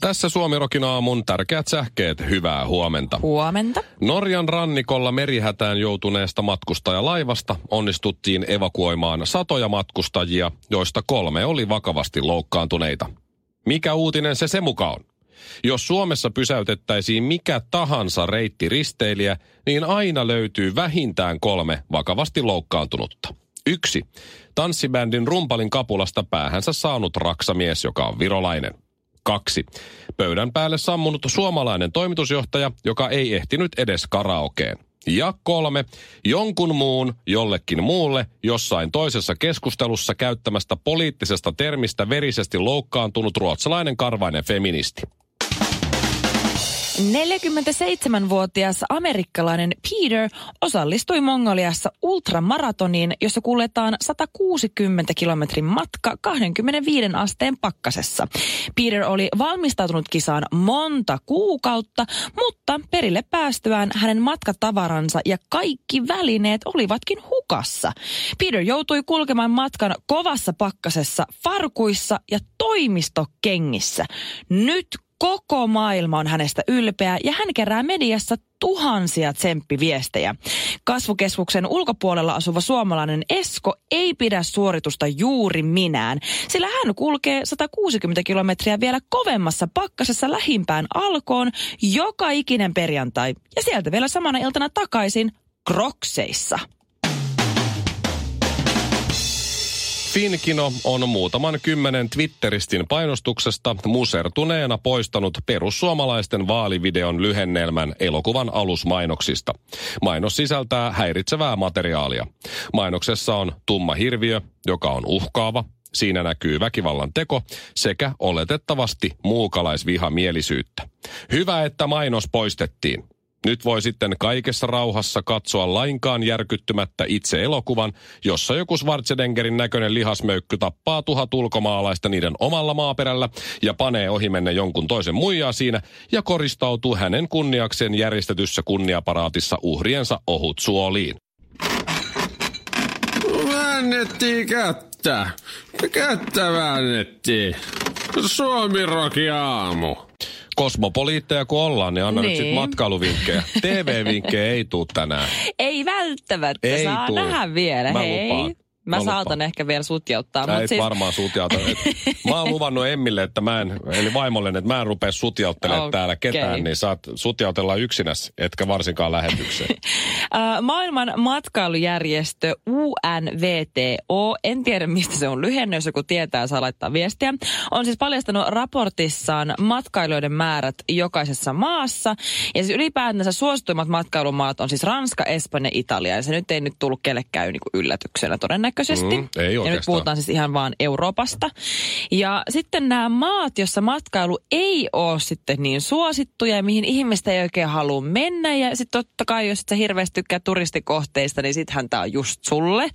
Tässä Suomirokin aamun tärkeät sähkeet. Hyvää huomenta. Huomenta. Norjan rannikolla merihätään joutuneesta matkustajalaivasta onnistuttiin evakuoimaan satoja matkustajia, joista kolme oli vakavasti loukkaantuneita. Mikä uutinen se se mukaan on? Jos Suomessa pysäytettäisiin mikä tahansa reittiristeilijä, niin aina löytyy vähintään kolme vakavasti loukkaantunutta. Yksi. Tanssibändin rumpalin kapulasta päähänsä saanut raksamies, joka on virolainen. Kaksi. Pöydän päälle sammunut suomalainen toimitusjohtaja, joka ei ehtinyt edes karaokeen. Ja kolme, jonkun muun jollekin muulle jossain toisessa keskustelussa käyttämästä poliittisesta termistä verisesti loukkaantunut ruotsalainen karvainen feministi. 47-vuotias amerikkalainen Peter osallistui Mongoliassa ultramaratoniin, jossa kuljetaan 160 kilometrin matka 25 asteen pakkasessa. Peter oli valmistautunut kisaan monta kuukautta, mutta perille päästyään hänen matkatavaransa ja kaikki välineet olivatkin hukassa. Peter joutui kulkemaan matkan kovassa pakkasessa, farkuissa ja toimistokengissä. Nyt Koko maailma on hänestä ylpeä ja hän kerää mediassa tuhansia tsemppiviestejä. Kasvukeskuksen ulkopuolella asuva suomalainen Esko ei pidä suoritusta juuri minään, sillä hän kulkee 160 kilometriä vielä kovemmassa pakkasessa lähimpään alkoon joka ikinen perjantai. Ja sieltä vielä samana iltana takaisin Krokseissa. Finkino on muutaman kymmenen Twitteristin painostuksesta musertuneena poistanut perussuomalaisten vaalivideon lyhennelmän elokuvan alusmainoksista. Mainos sisältää häiritsevää materiaalia. Mainoksessa on tumma hirviö, joka on uhkaava, Siinä näkyy väkivallan teko sekä oletettavasti muukalaisvihamielisyyttä. Hyvä, että mainos poistettiin. Nyt voi sitten kaikessa rauhassa katsoa lainkaan järkyttymättä itse elokuvan, jossa joku Schwarzeneggerin näköinen lihasmöykky tappaa tuhat ulkomaalaista niiden omalla maaperällä ja panee ohimenne jonkun toisen muijaa siinä ja koristautuu hänen kunniakseen järjestetyssä kunniaparaatissa uhriensa ohut suoliin. Väännettiin kättä. Kättä väännettiin. Suomi aamu. Kosmopoliitteja kun ollaan, niin anna niin. nyt sitten matkailuvinkkejä. TV-vinkkejä ei tuu tänään. Ei välttämättä, ei saa tuu. nähdä vielä. Mä Hei. lupaan. Mä, mä saatan ehkä vielä sutjauttaa. Mä siis... varmaan sutjauta. mä oon luvannut Emmille, että mä en, eli vaimolle, että mä en rupea sutjauttelemaan okay. täällä ketään, niin saat sutjautella yksinäs, etkä varsinkaan lähetykseen. Maailman matkailujärjestö UNVTO, en tiedä mistä se on lyhenne, jos joku tietää, saa laittaa viestiä, on siis paljastanut raportissaan matkailijoiden määrät jokaisessa maassa. Ja siis ylipäätänsä suosituimmat matkailumaat on siis Ranska, Espanja, Italia. Ja se nyt ei nyt tullut kellekään niin yllätyksenä todennäköisesti todennäköisesti. Mm, ei ja nyt puhutaan siis ihan vaan Euroopasta. Ja sitten nämä maat, jossa matkailu ei ole sitten niin suosittuja ja mihin ihmistä ei oikein halua mennä. Ja sitten totta kai, jos sä hirveästi tykkää turistikohteista, niin sittenhän tämä on just sulle.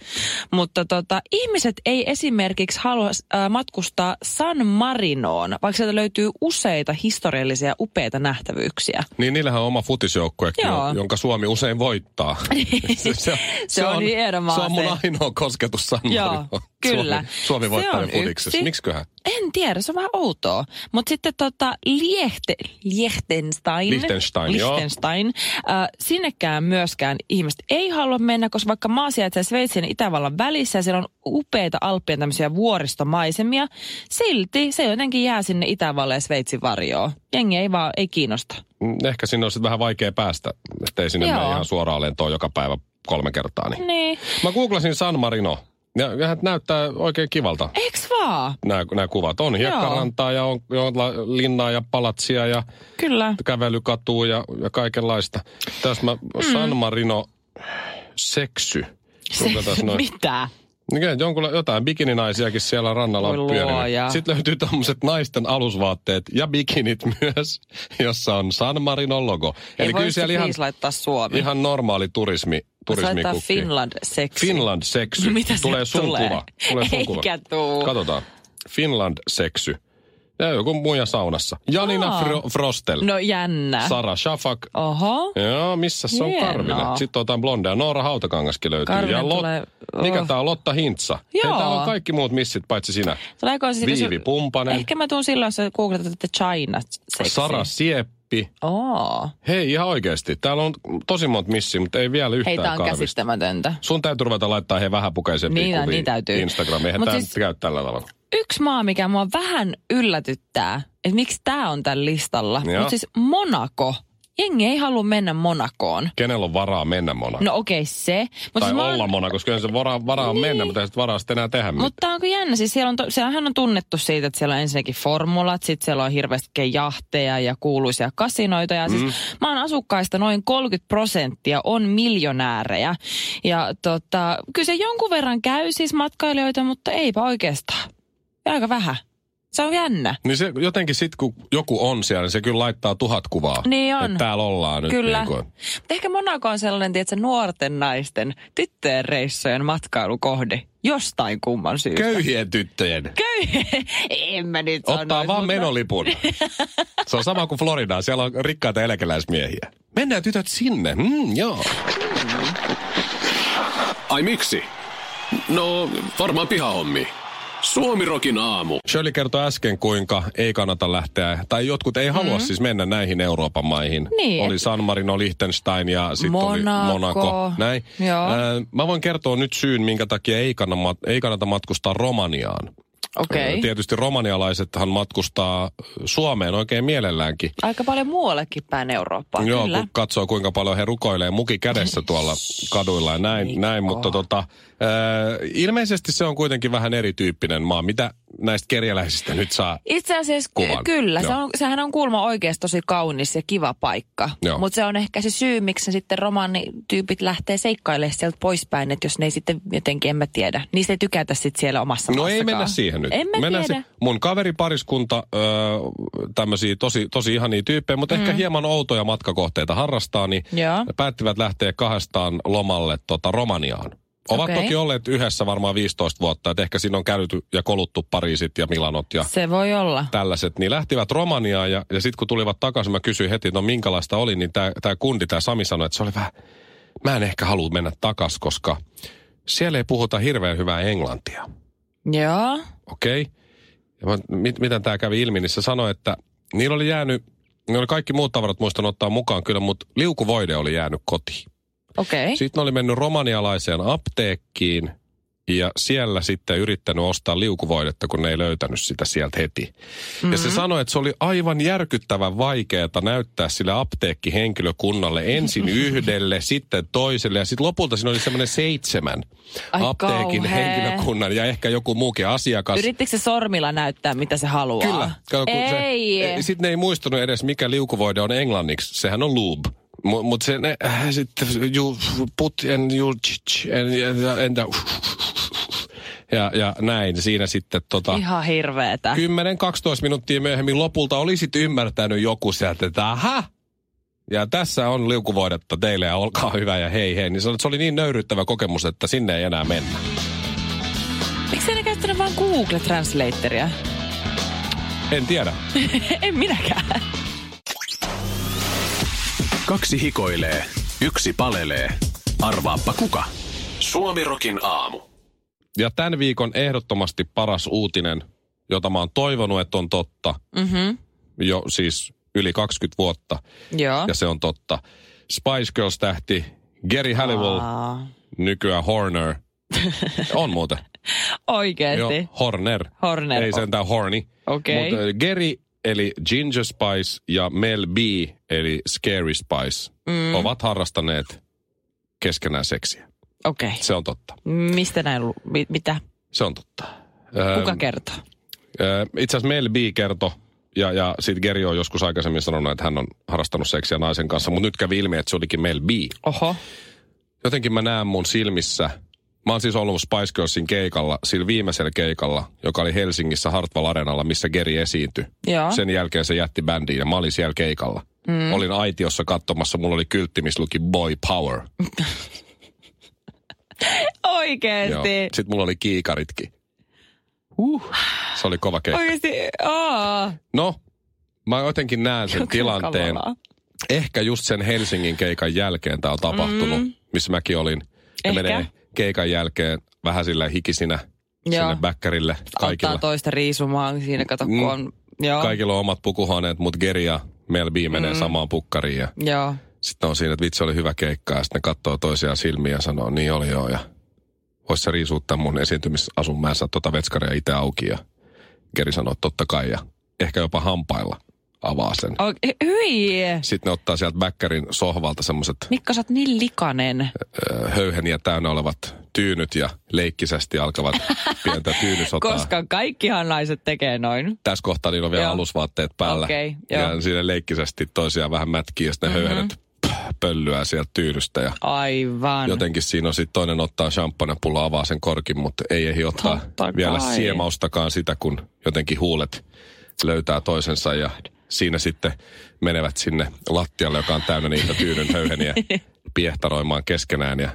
Mutta tota, ihmiset ei esimerkiksi halua äh, matkustaa San Marinoon, vaikka sieltä löytyy useita historiallisia upeita nähtävyyksiä. Niin, niillähän on oma futisjoukkuekin, jonka Suomi usein voittaa. se, se, se, on, on Se on mun ainoa kosketus San Joo, kyllä. Suomi, Suomi voittaa futiksessa. Miksiköhän? En tiedä, se on vähän outoa. Mutta sitten tota Liehte, Liechtenstein, Liechtenstein, Liechtenstein äh, sinnekään myöskään ihmiset ei halua mennä, koska vaikka maa sijaitsee Sveitsin ja Itävallan välissä ja siellä on upeita Alppien tämmöisiä vuoristomaisemia, silti se jotenkin jää sinne Itävallan ja Sveitsin varjoon. Jengi ei vaan, ei kiinnosta. Mm, ehkä sinne on sitten vähän vaikea päästä, ettei sinne mene ihan suoraan lentoon joka päivä kolme kertaa. Niin. niin. Mä googlasin San Marino. Ja, ja näyttää oikein kivalta. Eiks vaan? Nämä, nämä kuvat. On hiekkarantaa ja on, on linnaa ja palatsia ja Kyllä. kävelykatua ja, ja kaikenlaista. Tässä mä mm. San Marino seksy. Se, noin. Mitä? Mikä, jonkun, jotain bikininaisiakin siellä rannalla on pyörinyt. Sitten löytyy tommoset naisten alusvaatteet ja bikinit myös, jossa on San Marinon logo. Ei Eli kyllä siellä ihan, laittaa Suomi. ihan normaali turismi, turismikukki. Finland seksi. Finland seksy. Mitä tulee sun tulee? kuva. Tulee sun kuva. Eikä tuu. Katsotaan. Finland seksy. Ja joku muija saunassa. Janina Aa. Fro- Frostel. No jännä. Sara Shafak. Oho. Joo, missä se on Hienoa. Karvinen? Sitten otetaan blondea. Noora Hautakangaskin löytyy. Karvinen ja Lot... tulee- Mikä oh. tää on? Lotta Hintsa. Hei, Joo. täällä on kaikki muut missit paitsi sinä. Tuleeko sitten, Viivi Pumpanen. Ehkä mä tuun silloin, jos sä googletat, että China seksi. Sara Sieppi. Oo. Hei, ihan oikeasti. Täällä on tosi monta missiä, mutta ei vielä yhtään Hei, tää on karvista. käsittämätöntä. Sun täytyy ruveta laittaa he vähäpukeisempiin Niin, kuvia niin täytyy. Instagramiin. Eihän tää siis- käy tällä tavalla. Yksi maa, mikä mua vähän yllätyttää, että miksi tää on tällä listalla. Mutta siis Monaco. Jengi ei halua mennä Monakoon. Kenellä on varaa mennä Monaco? No okei okay, se. Mut tai siis mä oon- olla Monaco, koska se varaa, varaa on mennä, mutta ei sit varaa sitten enää tehdä mitään. Mutta on kyllä jännä. Siis siellä on, to, siellähän on tunnettu siitä, että siellä on ensinnäkin formulat, sitten siellä on hirveästi jahteja ja kuuluisia kasinoita. Ja siis maan asukkaista noin 30 prosenttia on miljonäärejä. Ja tota, kyllä se jonkun verran käy siis matkailijoita, mutta eipä oikeastaan. Ja aika vähän. Se on jännä. Niin se jotenkin sit, kun joku on siellä, niin se kyllä laittaa tuhat kuvaa. Niin on. Että täällä ollaan nyt. Kyllä. Niin kuin. Mutta ehkä Monaco on sellainen, tiedätkö, nuorten naisten tyttöjen reissojen matkailukohde. Jostain kumman syystä. Köyhien tyttöjen. Köy... en mä nyt Ottaa sanois, vaan mutta- menolipun. se on sama kuin Florida. Siellä on rikkaita eläkeläismiehiä. Mennään tytöt sinne. Mm, joo. Ai miksi? No, varmaan pihahommi. Suomirokin aamu. Shirley kertoi äsken, kuinka ei kannata lähteä, tai jotkut ei halua siis mennä näihin Euroopan maihin. Mm-hmm. Niin, Oli et- San Marino, Liechtenstein ja sitten oli Monaco. Näin. Joo. Ää, mä voin kertoa nyt syyn, minkä takia ei kannata, ei kannata matkustaa Romaniaan. Okei. Tietysti romanialaisethan matkustaa Suomeen oikein mielelläänkin. Aika paljon muuallekin päin Eurooppaa, Joo, kyllä. kun katsoo kuinka paljon he rukoilee muki kädessä tuolla kaduilla ja näin, näin mutta tota, äh, ilmeisesti se on kuitenkin vähän erityyppinen maa. Mitä näistä kerjäläisistä nyt saa? Itse asiassa Kuvan. kyllä, se on, sehän on kuulma oikeasti tosi kaunis ja kiva paikka. Mutta se on ehkä se syy, miksi sitten romanityypit lähtee seikkailemaan sieltä poispäin, että jos ne ei sitten jotenkin, en mä tiedä, niistä ei tykätä sitten siellä omassa No ei mennä siihen nyt. En mä Mennään tiedä. mun kaveripariskunta, öö, tämmöisiä tosi, tosi ihania tyyppejä, mutta mm. ehkä hieman outoja matkakohteita harrastaa, niin Joo. päättivät lähteä kahdestaan lomalle tota, Romaniaan. Ovat Okei. toki olleet yhdessä varmaan 15 vuotta, että ehkä siinä on käyty ja koluttu Pariisit ja Milanot ja Se voi olla. tällaiset, niin lähtivät Romaniaan ja, ja sitten kun tulivat takaisin, mä kysyin heti, että no minkälaista oli, niin tämä kundi, tämä Sami sanoi, että se oli vähän, mä en ehkä halua mennä takas, koska siellä ei puhuta hirveän hyvää englantia. Joo. Okei. Okay. Ja mä, mit, miten tämä kävi ilmi, niin se sanoi, että niillä oli jäänyt, ne oli kaikki muut tavarat muistan ottaa mukaan kyllä, mutta liukuvoide oli jäänyt kotiin. Okei. Okay. Sitten ne oli mennyt romanialaiseen apteekkiin ja siellä sitten yrittänyt ostaa liukuvoidetta, kun ne ei löytänyt sitä sieltä heti. Mm-hmm. Ja se sanoi, että se oli aivan järkyttävän vaikeaa näyttää sille apteekkihenkilökunnalle ensin yhdelle, sitten toiselle ja sitten lopulta siinä oli semmoinen seitsemän Ai apteekin kauhea. henkilökunnan ja ehkä joku muukin asiakas. Yrittikö se sormilla näyttää, mitä se haluaa? Kyllä. Kato, Ei. Sitten ne ei muistunut edes, mikä liukuvoide on englanniksi. Sehän on lube. Mutta mut se, ne, äh, sitten you put and you ch- and, and, and, ja, ja näin. Siinä sitten tota, Ihan hirveetä. 10-12 minuuttia myöhemmin lopulta olisit ymmärtänyt joku sieltä, että aha, ja tässä on liukuvoidetta teille ja olkaa hyvä ja hei hei. Niin se oli, se oli niin nöyryttävä kokemus, että sinne ei enää mennä. Miksi ne käyttänyt vaan Google Translatoria? En tiedä. en minäkään. Kaksi hikoilee, yksi palelee. Arvaappa kuka? Suomirokin aamu. Ja tämän viikon ehdottomasti paras uutinen, jota mä oon toivonut, että on totta, Mhm. jo siis yli 20 vuotta, Joo. ja se on totta. Spice Girls-tähti Gary Halliwell, Aa, nykyään Horner. on muuten. Oikeesti. Joo, Horner. Horner. Ei sentään Horny. Okei. Mutta äh, Gary eli Ginger Spice ja Mel B eli Scary Spice mm. ovat harrastaneet keskenään seksiä. Okei. Se on totta. Mistä näin, lu- mi- mitä? Se on totta. Kuka Ähm, kertoo? Ö, Itse asiassa Mel B kertoi, ja, ja sitten Geri on joskus aikaisemmin sanonut, että hän on harrastanut seksiä naisen kanssa, mutta nyt kävi ilmi, että se olikin Mel B. Oho. Jotenkin mä näen mun silmissä Mä oon siis ollut Spice Girlsin keikalla, sillä viimeisellä keikalla, joka oli Helsingissä Hartwall Arenalla, missä Geri esiintyi. Joo. Sen jälkeen se jätti bändiin ja mä olin siellä keikalla. Mm. Olin aitiossa katsomassa, mulla oli kyltti, missä luki Boy Power. Oikeesti. Sitten mulla oli kiikaritkin. Uh. Se oli kova keikka. Oikeesti. Aa. No, mä jotenkin näen sen Joka tilanteen. kamalaa. Ehkä just sen Helsingin keikan jälkeen tämä on tapahtunut, mm. missä mäkin olin. Ja Ehkä. menee keikan jälkeen vähän sillä hikisinä Joo. sinne bäkkärille. Kaikilla, Ottaa toista riisumaan siinä, kato kun Mm. on... Joo. kaikilla on omat pukuhuoneet, mutta Geri ja Mel B menee mm. samaan pukkariin. Ja Joo. sitten on siinä, että vitsi oli hyvä keikka. Ja sitten ne katsoo toisiaan silmiä ja sanoo, niin oli joo. Ja vois sä riisuuttaa mun esiintymisasun, mä en saa tota vetskaria itse auki. Ja Geri sanoo, totta kai. Ja ehkä jopa hampailla avaa sen. Oike- hyi! Sitten ne ottaa sieltä bäkkärin sohvalta semmoiset Mikko, sä oot niin likainen. höyheniä täynnä olevat tyynyt ja leikkisesti alkavat pientä tyynysotaa. Koska kaikkihan naiset tekee noin. Tässä kohtaa niillä on vielä Joo. alusvaatteet päällä. Okei, joo. ja siinä leikkisesti toisiaan vähän mätkii ja sitten ne mm-hmm. höyhenet pöllyää sieltä tyynystä. Ja Aivan. jotenkin siinä on sitten toinen ottaa champagnepullo, avaa sen korkin, mutta ei ehdi ottaa Totta vielä kai. siemaustakaan sitä, kun jotenkin huulet löytää toisensa ja siinä sitten menevät sinne lattialle, joka on täynnä niitä tyynyn höyheniä piehtaroimaan keskenään. Ja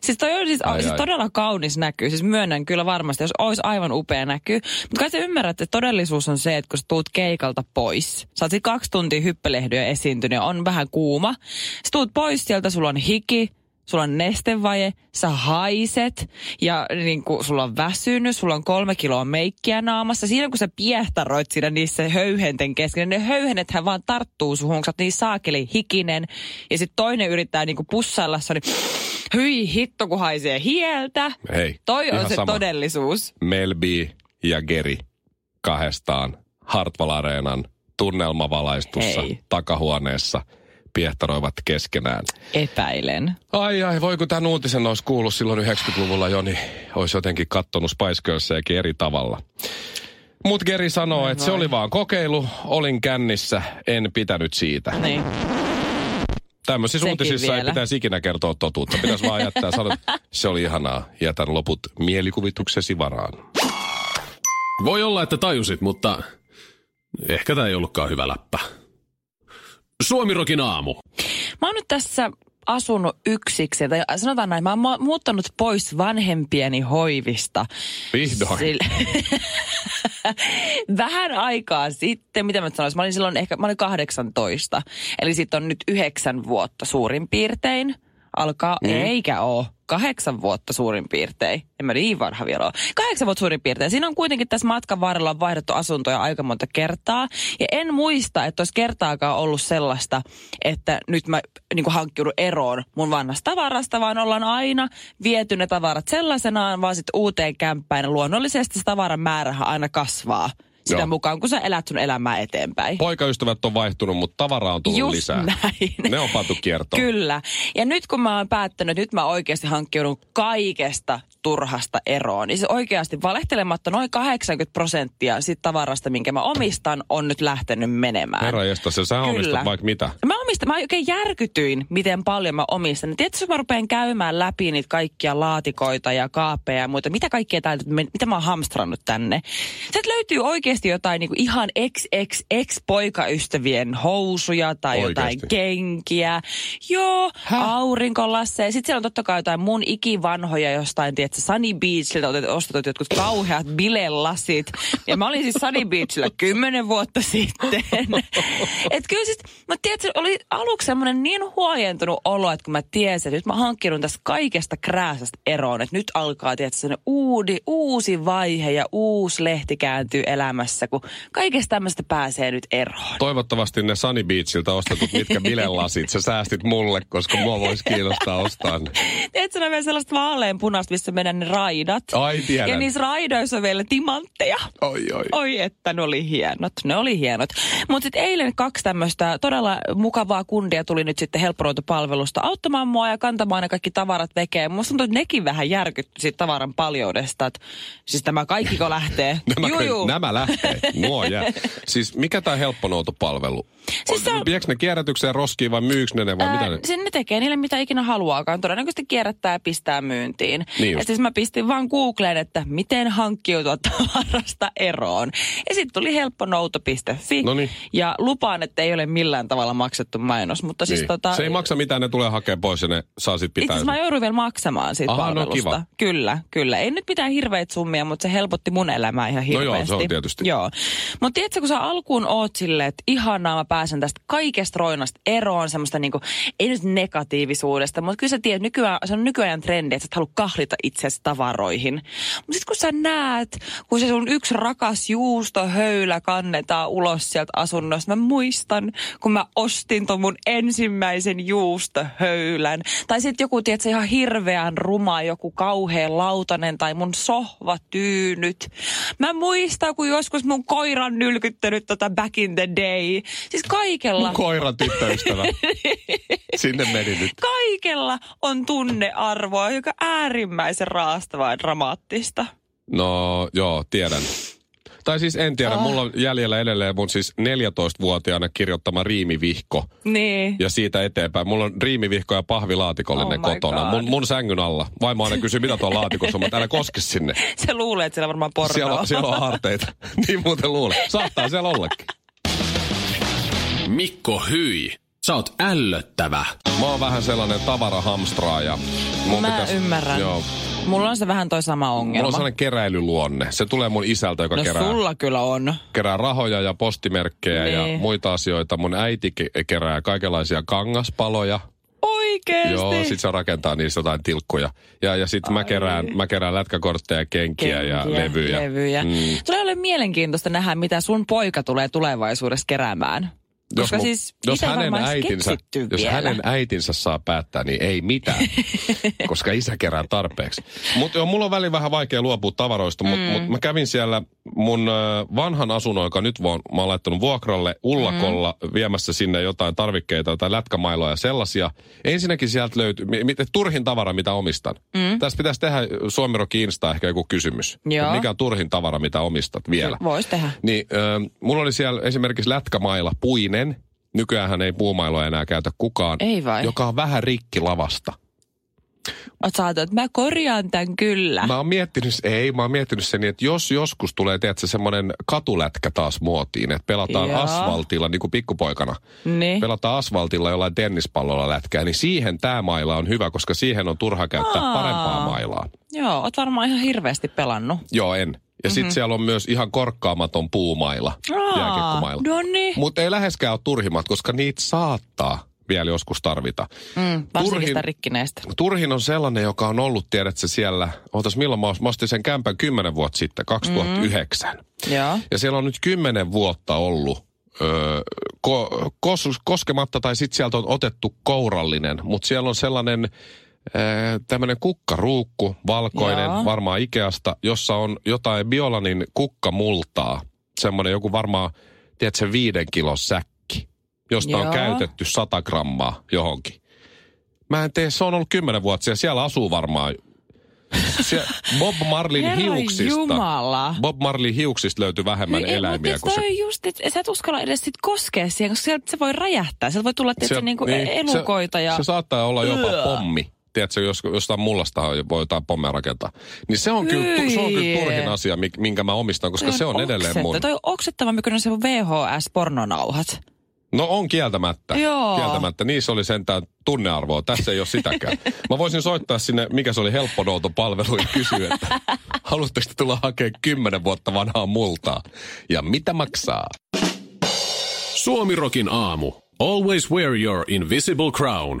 Siis toi on siis, Ai, siis ai. todella kaunis näky. Siis myönnän kyllä varmasti, jos olisi aivan upea näky. Mutta kai sä ymmärrät, että todellisuus on se, että kun sä tuut keikalta pois, sä oot kaksi tuntia hyppelehdyä esiintynyt ja on vähän kuuma. Sä tuut pois sieltä, sulla on hiki, sulla on nestevaje, sä haiset ja niin kuin, sulla on väsynyt, sulla on kolme kiloa meikkiä naamassa. Siinä kun sä piehtaroit siinä niissä höyhenten kesken, ne höyhenethän vaan tarttuu suhun, kun sä oot niin saakeli hikinen. Ja sitten toinen yrittää niin kuin pussailla, se niin hyi hitto kun haisee hieltä. hei, Toi on se sama. todellisuus. Melbi ja Geri kahdestaan Hartwall Areenan tunnelmavalaistussa Hei. takahuoneessa piehtaroivat keskenään. Epäilen. Ai ai, voi kun tämän uutisen olisi kuullut silloin 90-luvulla jo, niin olisi jotenkin kattonut Spice Girlsiakin eri tavalla. Mut Geri sanoo, että se oli vaan kokeilu, olin kännissä, en pitänyt siitä. Niin. Tämmöisissä Sekin uutisissa ei vielä. pitäisi ikinä kertoa totuutta. Pitäisi vaan jättää sanoa, että se oli ihanaa. Jätän loput mielikuvituksesi varaan. Voi olla, että tajusit, mutta ehkä tämä ei ollutkaan hyvä läppä. Suomirokin aamu. Mä oon nyt tässä asunut yksiksi, tai sanotaan näin, mä oon mu- muuttanut pois vanhempieni hoivista. Vihdoin. Sillä- Vähän aikaa sitten, mitä mä sanoisin, mä olin silloin ehkä, mä olin 18. Eli sitten on nyt yhdeksän vuotta suurin piirtein. Alkaa, mm. eikä oo. Kahdeksan vuotta suurin piirtein. En mä niin vanha vielä ole. Kahdeksan vuotta suurin piirtein. Siinä on kuitenkin tässä matkan varrella on vaihdettu asuntoja aika monta kertaa. Ja en muista, että olisi kertaakaan ollut sellaista, että nyt mä niin hankkiudun eroon mun vanhasta tavarasta, vaan ollaan aina viety ne tavarat sellaisenaan, vaan sitten uuteen kämppään. Ja luonnollisesti se tavaran määrähän aina kasvaa sitä Joo. mukaan, kun sä elät sun elämää eteenpäin. Poikaystävät on vaihtunut, mutta tavaraa on tullut Just lisää. näin. Ne on pantu kiertoon. Kyllä. Ja nyt kun mä oon päättänyt, nyt mä oikeasti hankkiudun kaikesta turhasta eroon. Niin se oikeasti valehtelematta noin 80 prosenttia siitä tavarasta, minkä mä omistan, on nyt lähtenyt menemään. Herra jestas, sä Kyllä. omistat vaikka mitä. Mä omistan, mä oikein järkytyin, miten paljon mä omistan. Tiedätkö, jos mä rupean käymään läpi niitä kaikkia laatikoita ja kaapeja ja muita, mitä kaikkea täältä, mitä mä oon hamstrannut tänne. Sieltä löytyy oikeasti jotain niin kuin ihan ex-ex-ex-poikaystävien housuja tai jotain Oikeesti? kenkiä. Joo, aurinkolasseja. Sitten siellä on totta kai jotain mun ikivanhoja jostain, tiedätkö, Sunny Beachilta otet- ostetut jotkut kauheat bilelasit. Ja mä olin siis Sunny Beachillä kymmenen vuotta sitten. Et kyllä siis, mä tiedätkö, oli aluksi semmoinen niin huojentunut olo, että kun mä tiesin, että nyt mä hankkinut tästä kaikesta krääsästä eroon, että nyt alkaa, semmoinen uudi, uusi vaihe ja uusi lehti kääntyy elämässä, kun kaikesta tämmöistä pääsee nyt eroon. Toivottavasti ne Sunny Beachiltä ostetut, mitkä bilelasit, sä säästit mulle, koska mua voisi kiinnostaa ostaa ne. Tiedätkö, on vielä sellaista vaaleanpunaista, missä menee ne raidat. Ai tiedän. Ja niissä raidoissa on vielä timantteja. Oi, oi. Oi, että ne oli hienot. Ne oli hienot. Mutta sitten eilen kaksi tämmöistä todella mukavaa haluavaa kundia tuli nyt sitten helpponoitopalvelusta auttamaan mua ja kantamaan ne kaikki tavarat vekeen. Musta tuntuu, että nekin vähän järkytty siitä tavaran paljoudesta. Että, siis tämä kaikki lähtee. Nämä, Juu, juu. nämä lähtee. Nuo jää. Siis mikä tämä helpponoutopalvelu? Siis on- Viekö ne kierrätykseen roskiin vai myyks ne ne vai mitä ne? Sen ne tekee niille mitä ikinä haluaakaan. Todennäköisesti kierrättää ja pistää myyntiin. Niin ja siis mä pistin vaan Googleen, että miten hankkiutua tavarasta eroon. Ja sitten tuli helpponouto.fi. Noniin. Ja lupaan, että ei ole millään tavalla maksettu mainos. Mutta siis Niin. tota, Se ei maksa mitään, ne tulee hakea pois ja ne saa sit Itse pitää. asiassa mä jouduin vielä maksamaan siitä Aha, no palvelusta. kiva. Kyllä, kyllä. Ei nyt mitään hirveitä summia, mutta se helpotti mun elämää ihan No joo, hirveästi. se on tietysti. Joo. Mutta tiedätkö, kun sä alkuun oot silleen, että ihanaa mä pääsen tästä kaikesta roinasta eroon, semmoista niinku, ei nyt negatiivisuudesta, mutta kyllä sä tiedät, nykyään, se on nykyajan trendi, että sä et halua kahlita itseäsi tavaroihin. Mutta sitten kun sä näet, kun se sun yksi rakas juustohöylä kannetaan ulos sieltä asunnosta, mä muistan, kun mä ostin ton mun ensimmäisen juustohöylän. Tai sitten joku, tiedätkö, ihan hirveän ruma, joku kauhea lautanen tai mun sohvatyynyt. Mä muistan, kun joskus mun koira on nylkyttänyt tota back in the day. Siis kaikella, Mun koiran tyttöystävä. Sinne meni nyt. kaikella on tunnearvoa, joka äärimmäisen raastavaa ja dramaattista. No joo, tiedän. Tai siis en tiedä, Ah. mulla on jäljellä edelleen mun siis 14-vuotiaana kirjoittama riimivihko. Niin. Ja siitä eteenpäin. Mulla on riimivihko ja pahvilaatikollinen Oh kotona. God. Mun, mun sängyn alla. Vaimo aina kysyy, mitä tuolla laatikossa on, mutta älä koske sinne. Se luulee, että siellä varmaan pornoa. Siellä on, siellä on aarteita. niin muuten luulen. Saattaa siellä ollakin. Mikko Hyi, sä oot ällöttävä. Mä oon vähän sellainen tavarahamstraaja. Mun Mä ymmärrän. Joo. Mulla on se vähän toi sama Mulla ongelma. on sellainen keräilyluonne. Se tulee mun isältä, joka no kerää, sulla kyllä on. kerää rahoja ja postimerkkejä ja Niin. muita asioita. Mun äiti ke- kerää kaikenlaisia kangaspaloja. Oikeesti? Joo, sit se rakentaa niistä jotain tilkkuja. Ja, ja sit mä kerään, mä kerään lätkäkortteja, kenkiä, ja levyjä. levyjä. Mm. Tulee ole mielenkiintoista nähdä, mitä sun poika tulee tulevaisuudessa keräämään. Koska mu- siis jos hänen, äitinsä, jos vielä. hänen äitinsä saa päättää, niin ei mitään, koska isä kerää tarpeeksi. Mutta joo, mulla on väliin vähän vaikea luopua tavaroista, mutta Mm. mut mä kävin siellä mun vanhan asunnon, joka nyt vaan, mä oon laittanut vuokralle, ullakolla Mm. viemässä sinne jotain tarvikkeita tai lätkämailoja ja sellaisia. Ensinnäkin sieltä löytyy, mi- mi- turhin tavara, mitä omistan. Mm. Tästä pitäisi tehdä Suomiro Kiinsta ehkä joku kysymys. Joo. Mikä on turhin tavara, mitä omistat vielä? Voisi tehdä. Niin, äh, mulla oli siellä esimerkiksi lätkämaila puinen. Nykyään ei puumailoa enää käytä kukaan. Ei vai? Joka on vähän rikki lavasta. Oot ajatellut, että mä korjaan tämän kyllä. Mä oon miettinyt, ei, mä oon miettinyt sen, niin, että jos joskus tulee, tiedätkö, semmoinen katulätkä taas muotiin, että pelataan Joo. asfaltilla, niin kuin pikkupoikana. Niin. Pelataan asfaltilla jollain tennispallolla lätkää, niin siihen tämä maila on hyvä, koska siihen on turha käyttää Aa. parempaa mailaa. Joo, oot varmaan ihan hirveästi pelannut. Joo, en. Ja mm-hmm. sitten siellä on myös ihan korkkaamaton puumaila, jääkiekkomaila. no niin. Mutta ei läheskään ole turhimmat, koska niitä saattaa vielä joskus tarvita. Mm, Turhin- sitä rikkineestä. Turhin on sellainen, joka on ollut, tiedätkö, siellä, ootas milloin mä, mä ostin sen kämpän kymmenen vuotta sitten, 2009. Mm. Joo. Ja siellä on nyt kymmenen vuotta ollut öö, ko, kos, koskematta, tai sitten sieltä on otettu kourallinen, mutta siellä on sellainen tämmöinen kukkaruukku, valkoinen, Joo. varmaan Ikeasta, jossa on jotain Biolanin kukkamultaa. Semmoinen joku varmaan, tiedätkö, viiden kilon säkki, josta on Joo. käytetty 100 grammaa johonkin. Mä en tee, se on ollut kymmenen vuotta siellä, siellä asuu varmaan siellä Bob Marlin Herra hiuksista. Jumala. Bob Marlin hiuksista löytyy vähemmän Ei, eläimiä mutta kuin se. just, että sä et uskalla edes sit koskea siihen, koska sieltä se voi räjähtää. Sieltä voi tulla tietysti Se- niinku niin, elukoita se, ja... Se saattaa olla jopa Ugh. pommi. Tiedätkö, jos jostain mullasta voi jotain pommea rakentaa. Niin se on, kyllä, tu- se on kyllä turhin asia, minkä mä omistan, koska se on edelleen mun. oksetta- Toi on oksettavampi kuin se VHS-pornonauhat. No on kieltämättä. Joo. Kieltämättä. Niissä oli sentään tunnearvoa. Tässä ei ole sitäkään. Mä voisin soittaa sinne, mikä se oli helpponoutopalvelu ja kysyä, että haluatteko te tulla hakemaan kymmenen vuotta vanhaa multaa? Ja mitä maksaa? Suomirokin aamu. Always wear your invisible crown.